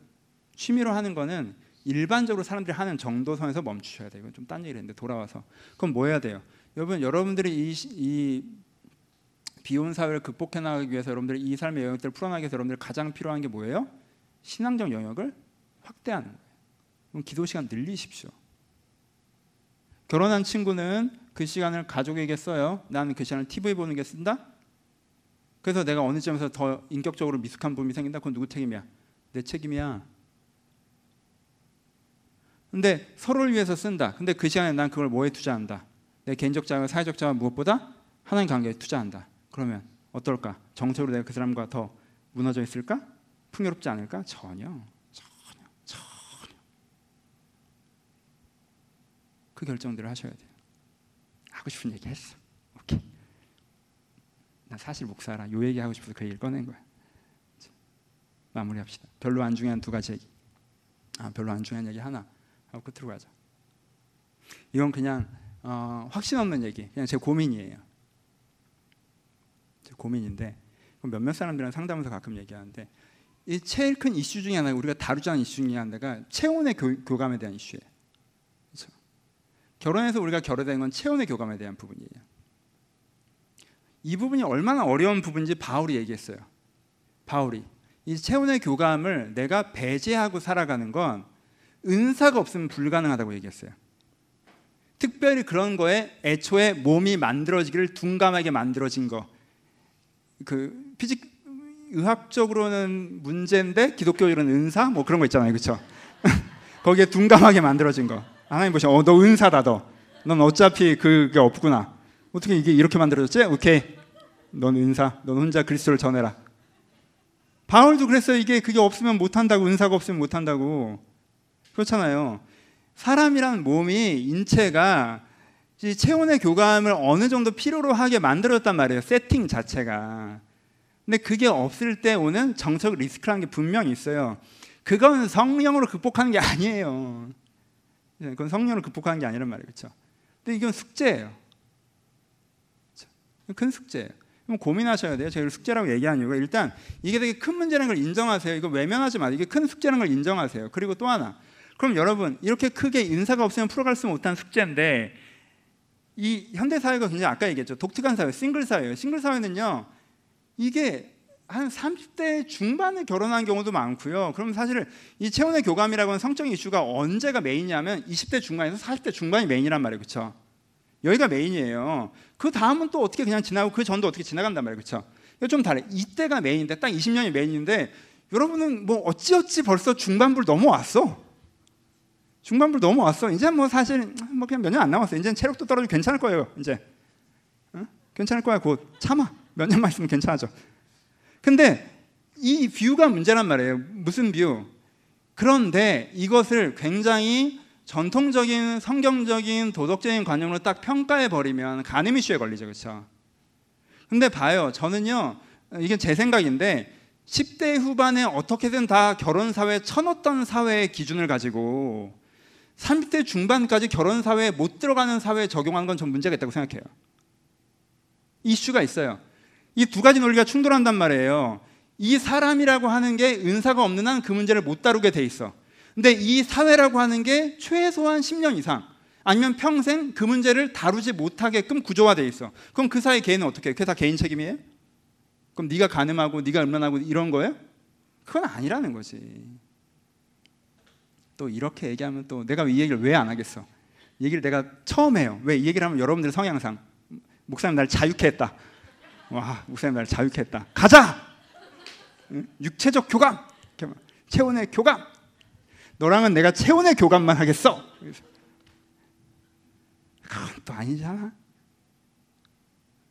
취미로 하는 거는 일반적으로 사람들이 하는 정도 선에서 멈추셔야 돼요. 이건 좀 딴 얘기를 했는데 돌아와서 그럼 뭐 해야 돼요? 여러분 여러분들이 이, 이 비혼 사회를 극복해 나가기 위해서 여러분들이 이 삶의 영역들을 풀어나기 위해서 여러분들 가장 필요한 게 뭐예요? 신앙적 영역을 확대하는 거예요. 그럼 기도 시간 늘리십시오. 결혼한 친구는 그 시간을 가족에게 써요. 나는 그 시간을 TV 보는 게 쓴다. 그래서 내가 어느 점에서 더 인격적으로 미숙한 부분이 생긴다. 그건 누구 책임이야? 내 책임이야. 근데 서로를 위해서 쓴다. 근데 그 시간에 난 그걸 뭐에 투자한다? 내 개인적 자아, 사회적 자아 무엇보다 하나님 관계에 투자한다. 그러면 어떨까? 정적으로 내가 그 사람과 더 무너져 있을까? 풍요롭지 않을까? 전혀, 전혀, 전혀. 그 결정들을 하셔야 돼요. 하고 싶은 얘기 했어. 오케이. 나 사실 목사라. 요 얘기 하고 싶어서 그 얘기를 꺼낸 거야. 마무리합시다. 별로 안 중요한 두 가지 얘기. 아, 별로 안 중요한 얘기 하나 하고 끝으로 가자. 이건 그냥 어, 확신 없는 얘기, 그냥 제 고민이에요. 제 고민인데 몇몇 사람들은 상담에서 가끔 얘기하는데 이 제일 큰 이슈 중에 하나 우리가 다루지 않은 이슈 중에 하나가 체온의 교, 감에 대한 이슈예요. 그렇죠? 결혼해서 우리가 결여되는 건 체온의 교감에 대한 부분이에요. 이 부분이 얼마나 어려운 부분인지 바울이 얘기했어요. 바울이 이 체온의 교감을 내가 배제하고 살아가는 건 은사가 없으면 불가능하다고 얘기했어요. 특별히 그런 거에 애초에 몸이 만들어지기를 둔감하게 만들어진 거. 그 피직 의학적으로는 문제인데 기독교적으로는 은사 뭐 그런 거 있잖아요. 그렇죠? 거기에 둔감하게 만들어진 거. 하나님 보시면 어, 너 은사다 너. 넌 어차피 그게 없구나. 어떻게 이게 이렇게 만들어졌지? 오케이. 넌 은사, 넌 혼자 그리스도를 전해라. 바울도 그랬어요. 이게 그게 없으면 못 한다고 은사가 없으면 못 한다고. 그렇잖아요. 사람이란 몸이 인체가 이 체온의 교감을 어느 정도 필요로 하게 만들었단 말이에요. 세팅 자체가. 근데 그게 없을 때 오는 정책 리스크라는 게 분명히 있어요. 그건 성령으로 극복하는 게 아니에요. 예, 그건 성령으로 극복하는 게 아니란 말이에요. 그렇죠? 근데 이건 숙제예요. 큰 숙제예요. 그럼 고민하셔야 돼요. 제가 숙제라고 얘기한 이유가 일단 이게 되게 큰 문제라는 걸 인정하세요. 이거 외면하지 마세요. 이게 큰 숙제라는 걸 인정하세요. 그리고 또 하나. 그럼 여러분 이렇게 크게 인사가 없으면 풀어갈 수 못한 숙제인데 이 현대 사회가 굉장히 아까 얘기했죠. 독특한 사회, 싱글 사회예요. 싱글 사회는요. 이게 한 30대 중반에 결혼한 경우도 많고요. 그럼 사실 이 체온의 교감이라고 하는 성적 이슈가 언제가 메인이냐면 20대 중반에서 40대 중반이 메인이란 말이에요. 그렇죠? 여기가 메인이에요. 그 다음은 또 어떻게 그냥 지나고 그 전도 어떻게 지나간단 말이에요. 그렇죠? 좀 다르. 이때가 메인인데 딱 20년이 메인인데 여러분은 뭐 어찌어찌 벌써 중반부를 넘어왔어. 중반부를 넘어왔어. 이제 뭐 사실 뭐 그냥 몇 년 안 남았어. 이제 체력도 떨어지고 괜찮을 거예요. 이제 어? 괜찮을 거야. 곧 참아. 몇 년만 있으면 괜찮아져. 근데 이 view가 문제란 말이에요. 무슨 view? 그런데 이것을 굉장히 전통적인 성경적인 도덕적인 관념으로 딱 평가해 버리면 간음 이슈에 걸리죠. 그렇죠? 근데 봐요. 저는요. 이게 제 생각인데 10대 후반에 어떻게든 다 결혼 사회에 쳐넣었던 사회의 기준을 가지고 30대 중반까지 결혼 사회에 못 들어가는 사회에 적용하는 건 전 문제가 있다고 생각해요. 이슈가 있어요. 이 두 가지 논리가 충돌한단 말이에요. 이 사람이라고 하는 게 은사가 없는 한 그 문제를 못 다루게 돼 있어. 근데 이 사회라고 하는 게 최소한 10년 이상 아니면 평생 그 문제를 다루지 못하게끔 구조화돼 있어. 그럼 그 사회 개인은 어떻게 해? 다 개인 책임이에요? 그럼 네가 가늠하고 네가 음란하고 이런 거예요? 그건 아니라는 거지. 또 이렇게 얘기하면 또 내가 이 얘기를 왜 안 하겠어? 이 얘기를 내가 처음 해요. 왜 이 얘기를 하면 여러분들 성향상 목사님 날 자유케 했다. 와, 목사님 날 자유케 했다. 가자. 응? 육체적 교감, 체온의 교감. 너랑은 내가 체온의 교감만 하겠어. 그건 또 아니잖아.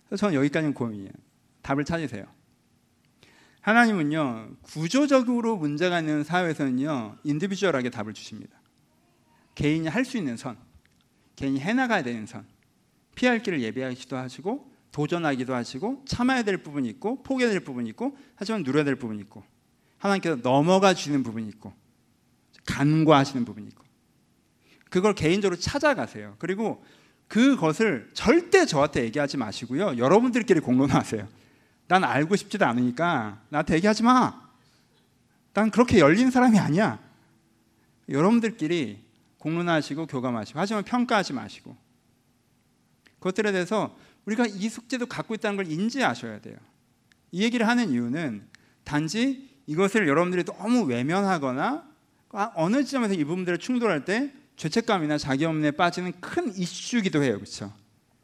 그래서 저는 여기까지는 고민이에요. 답을 찾으세요. 하나님은요 구조적으로 문제가 있는 사회에서는요 인디비주얼하게 답을 주십니다. 개인이 할 수 있는 선, 개인이 해나가야 되는 선, 피할 길을 예비하기도 하시고 도전하기도 하시고 참아야 될 부분이 있고 포기해야 될 부분이 있고 하지만 누려야 될 부분이 있고 하나님께서 넘어가 주는 부분이 있고 간과하시는 부분이 있고 그걸 개인적으로 찾아가세요. 그리고 그것을 절대 저한테 얘기하지 마시고요. 여러분들끼리 공론하세요. 난 알고 싶지도 않으니까 나한테 얘기하지 마. 난 그렇게 열린 사람이 아니야. 여러분들끼리 공론하시고 교감하시고 하지만 평가하지 마시고 그것들에 대해서 우리가 이 숙제도 갖고 있다는 걸 인지하셔야 돼요. 이 얘기를 하는 이유는 단지 이것을 여러분들이 너무 외면하거나 어느 지점에서 이 부분들을 충돌할 때 죄책감이나 자기염에 빠지는 큰 이슈기도 해요. 그렇죠?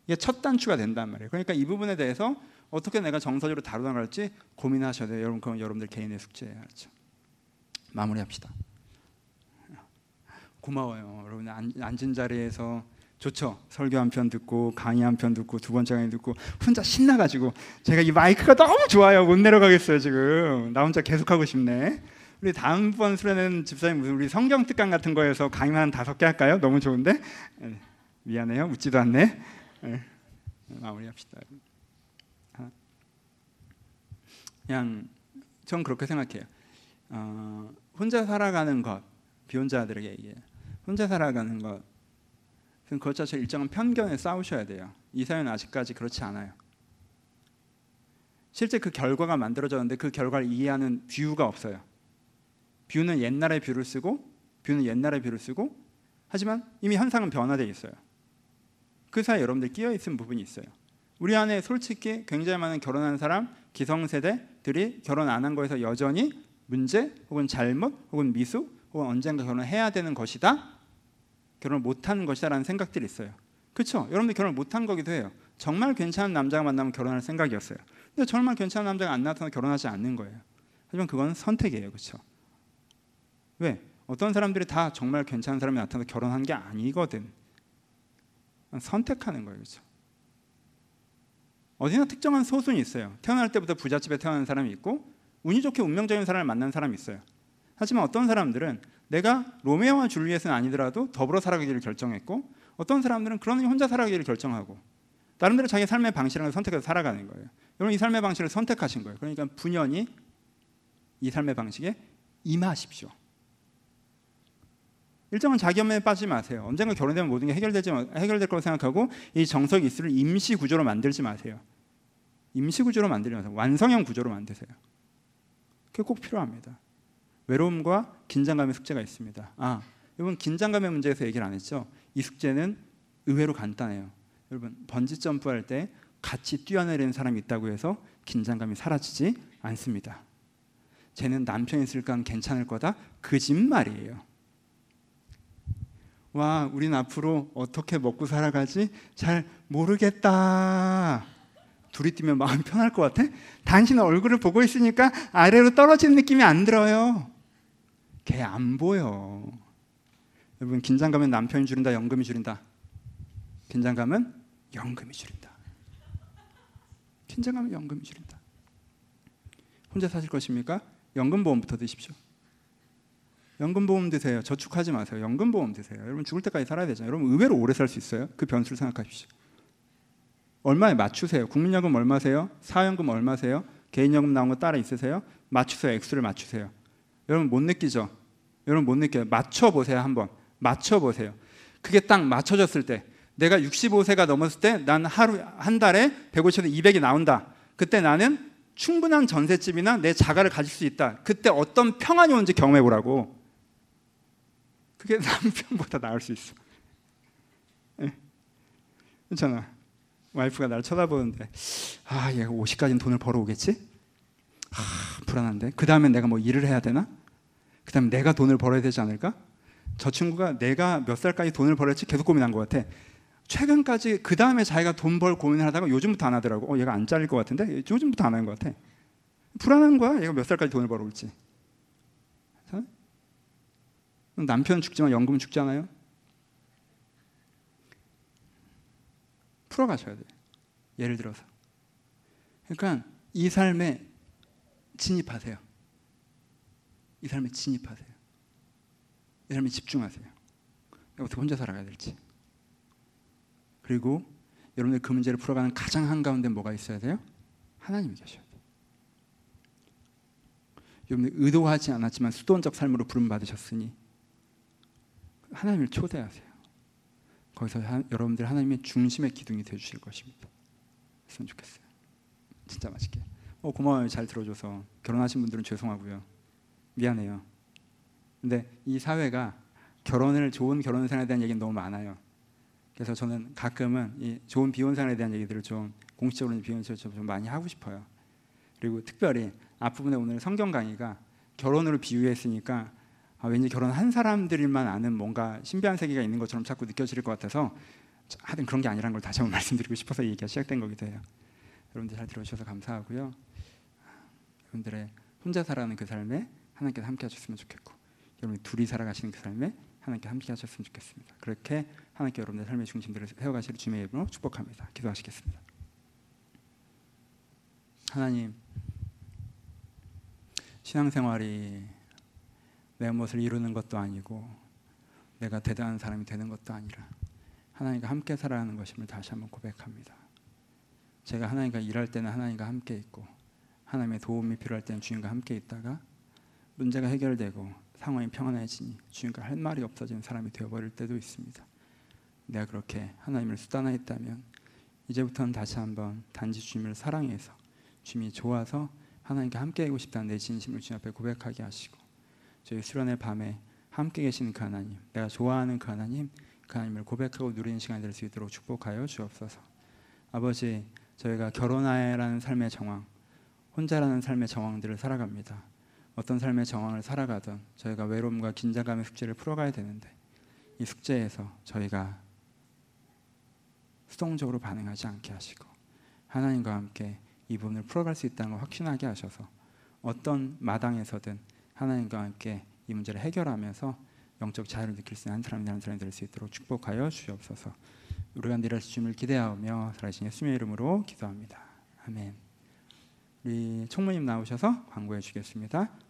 이게 첫 단추가 된단 말이에요. 그러니까 이 부분에 대해서 어떻게 내가 정서적으로 다루나갈지 고민하셔야 돼요. 여러분 그건 여러분들 개인의 숙제예요. 그렇죠? 마무리합시다. 고마워요. 여러분 앉은 자리에서 좋죠. 설교 한 편 듣고 강의 한 편 듣고 두 번째 강의 듣고 혼자 신나가지고 제가 이 마이크가 너무 좋아요. 못 내려가겠어요 지금. 나 혼자 계속 하고 싶네. 우리 다음번 수련회는 집사님 무슨 우리 성경 특강 같은 거에서 강의만 한 다섯 개 할까요? 너무 좋은데 네. 미안해요. 웃지도 않네. 네. 마무리합시다. 그냥 전 그렇게 생각해요. 어, 혼자 살아가는 것, 비혼자들에게 얘기해요. 혼자 살아가는 것, 그것 자체 일정한 편견에 싸우셔야 돼요. 이 사회는 아직까지 그렇지 않아요. 실제 그 결과가 만들어졌는데 그 결과를 이해하는 view가 없어요. 뷰는 옛날의 뷰를 쓰고 뷰는 옛날의 뷰를 쓰고 하지만 이미 현상은 변화되어 있어요. 그 사이에 여러분들 끼어 있는 부분이 있어요. 우리 안에 솔직히 굉장히 많은 결혼한 사람, 기성세대들이 결혼 안 한 거에서 여전히 문제 혹은 잘못 혹은 미숙 혹은 언젠가 결혼해야 되는 것이다. 결혼을 못하는 것이다라는 생각들이 있어요. 그렇죠? 여러분들 결혼 못한 거기도 해요. 정말 괜찮은 남자가 만나면 결혼할 생각이었어요. 근데 정말 괜찮은 남자가 안 나타나서 결혼하지 않는 거예요. 하지만 그건 선택이에요. 그렇죠? 왜? 어떤 사람들이 다 정말 괜찮은 사람이 나타나서 결혼한 게 아니거든. 선택하는 거예요. 그렇죠? 어디나 특정한 소순이 있어요. 태어날 때부터 부잣집에 태어난 사람이 있고 운이 좋게 운명적인 사람을 만난 사람이 있어요. 하지만 어떤 사람들은 내가 로메오와 줄리엣은 아니더라도 더불어 살아가기를 결정했고 어떤 사람들은 그러니 혼자 살아가기를 결정하고 나름대로 자기 삶의 방식을 선택해서 살아가는 거예요. 여러분 이 삶의 방식을 선택하신 거예요. 그러니까 분연히 이 삶의 방식에 임하십시오. 일정한 자기연매에 빠지지 마세요. 언젠가 결혼되면 모든 게 해결되지 해결될 거라고 생각하고 이 정석 이수를 임시 구조로 만들지 마세요. 임시 구조로 마세요. 완성형 구조로 만드세요. 그게 꼭 필요합니다. 외로움과 긴장감의 숙제가 있습니다. 아, 여러분 긴장감의 문제에서 얘기를 안 했죠. 이 숙제는 의외로 간단해요. 여러분 번지 점프할 때 같이 뛰어내리는 사람이 있다고 해서 긴장감이 사라지지 않습니다. 쟤는 남편 있을까 괜찮을 거다. 거짓말이에요. 와, 우린 앞으로 어떻게 먹고 살아가지? 잘 모르겠다. 둘이 뛰면 마음 편할 것 같아? 당신 얼굴을 보고 있으니까 아래로 떨어지는 느낌이 안 들어요. 걔 안 보여. 여러분, 긴장감은 남편이 줄인다, 연금이 줄인다. 긴장감은 연금이 줄인다. 긴장감은 연금이 줄인다. 혼자 사실 것입니까? 연금보험부터 드십시오. 연금보험 드세요. 저축하지 마세요. 연금보험 드세요. 여러분 죽을 때까지 살아야 되잖아요. 여러분 의외로 오래 살 수 있어요. 그 변수를 생각하십시오. 얼마에 맞추세요. 국민연금 얼마세요? 사연금 얼마세요? 개인연금 나온 거 따라 있으세요? 맞추세요. 액수를 맞추세요. 여러분 못 느끼죠? 여러분 못 느껴요. 맞춰 보세요 한번. 맞춰 보세요. 그게 딱 맞춰졌을 때 내가 65세가 넘었을 때 난 하루 한 달에 150에서 200이 나온다. 그때 나는 충분한 전셋집이나 내 자가를 가질 수 있다. 그때 어떤 평안이 오는지 경험해 보라고. 그게 남편보다 나을 수 있어. 네. 괜찮아. 와이프가 날 쳐다보는데 아 얘가 50까지는 돈을 벌어오겠지? 아 불안한데 그 다음에 내가 뭐 일을 해야 되나? 그 다음에 내가 돈을 벌어야 되지 않을까? 저 친구가 내가 몇 살까지 돈을 벌을지 계속 고민한 것 같아. 최근까지 그 다음에 자기가 돈 벌 고민을 하다가 요즘부터 안 하더라고. 어, 얘가 안 잘릴 것 같은데 요즘부터 안 하는 것 같아. 불안한 거야. 얘가 몇 살까지 돈을 벌어올지. 남편 죽지만 연금 죽잖아요. 풀어가셔야 돼요. 예를 들어서. 그러니까 이 삶에 진입하세요. 이 삶에 진입하세요. 이 삶에 집중하세요. 어떻게 혼자 살아가야 될지. 그리고 여러분들 그 문제를 풀어가는 가장 한가운데 뭐가 있어야 돼요? 하나님이 계셔야 돼요. 여러분들 의도하지 않았지만 수도원적 삶으로 부름 받으셨으니 하나님을 초대하세요. 거기서 하, 여러분들 하나님의 중심의 기둥이 되어 주실 것입니다. 했으면 좋겠어요. 진짜 맛있게. 어 고마워요. 잘 들어줘서. 결혼하신 분들은 죄송하고요. 미안해요. 근데 이 사회가 결혼을 좋은 결혼 생활에 대한 얘기는 너무 많아요. 그래서 저는 가끔은 이 좋은 비혼 생활에 대한 얘기들을 좀 공식적으로 비혼처럼 좀 많이 하고 싶어요. 그리고 특별히 앞부분에 오늘 성경 강의가 결혼으로 비유했으니까 아, 왠지 결혼한 사람들만 아는 뭔가 신비한 세계가 있는 것처럼 자꾸 느껴질 것 같아서 하여튼 그런 게 아니라는 걸 다시 한번 말씀드리고 싶어서 이 얘기가 시작된 거기도 해요. 여러분들 잘 들어주셔서 감사하고요. 여러분들의 혼자 살아가는 그 삶에 하나님께서 함께 하셨으면 좋겠고 여러분이 둘이 살아가시는 그 삶에 하나님께 함께 하셨으면 좋겠습니다. 그렇게 하나님께 여러분의 삶의 중심들을 세워가시를 주님의 이름으로 축복합니다. 기도하시겠습니다. 하나님 신앙생활이 내 무엇을 이루는 것도 아니고 내가 대단한 사람이 되는 것도 아니라 하나님과 함께 살아가는 것임을 다시 한번 고백합니다. 제가 하나님과 일할 때는 하나님과 함께 있고 하나님의 도움이 필요할 때는 주님과 함께 있다가 문제가 해결되고 상황이 평안해지니 주님과 할 말이 없어지는 사람이 되어버릴 때도 있습니다. 내가 그렇게 하나님을 수단화했다면 이제부터는 다시 한번 단지 주님을 사랑해서 주님이 좋아서 하나님과 함께하고 싶다는 내 진심을 주님 앞에 고백하게 하시고 저희 수련의 밤에 함께 계시는 그 하나님 내가 좋아하는 그 하나님 그 하나님을 고백하고 누리는 시간이 될수 있도록 축복하여 주옵소서. 아버지 저희가 결혼하라는 삶의 정황 혼자라는 삶의 정황들을 살아갑니다. 어떤 삶의 정황을 살아가던 저희가 외로움과 긴장감의 숙제를 풀어가야 되는데 이 숙제에서 저희가 수동적으로 반응하지 않게 하시고 하나님과 함께 이 부분을 풀어갈 수 있다는 걸 확신하게 하셔서 어떤 마당에서든 하나님과 함께 이 문제를 해결하면서 영적 자유를 느낄 수 있는 한 사람이 한 사람이 될 수 있도록 축복하여 주옵소서. 우리가 내려주실 주님을 기대하며 살아계신 예수님의 이름으로 기도합니다. 아멘. 우리 총무님 나오셔서 광고해 주겠습니다.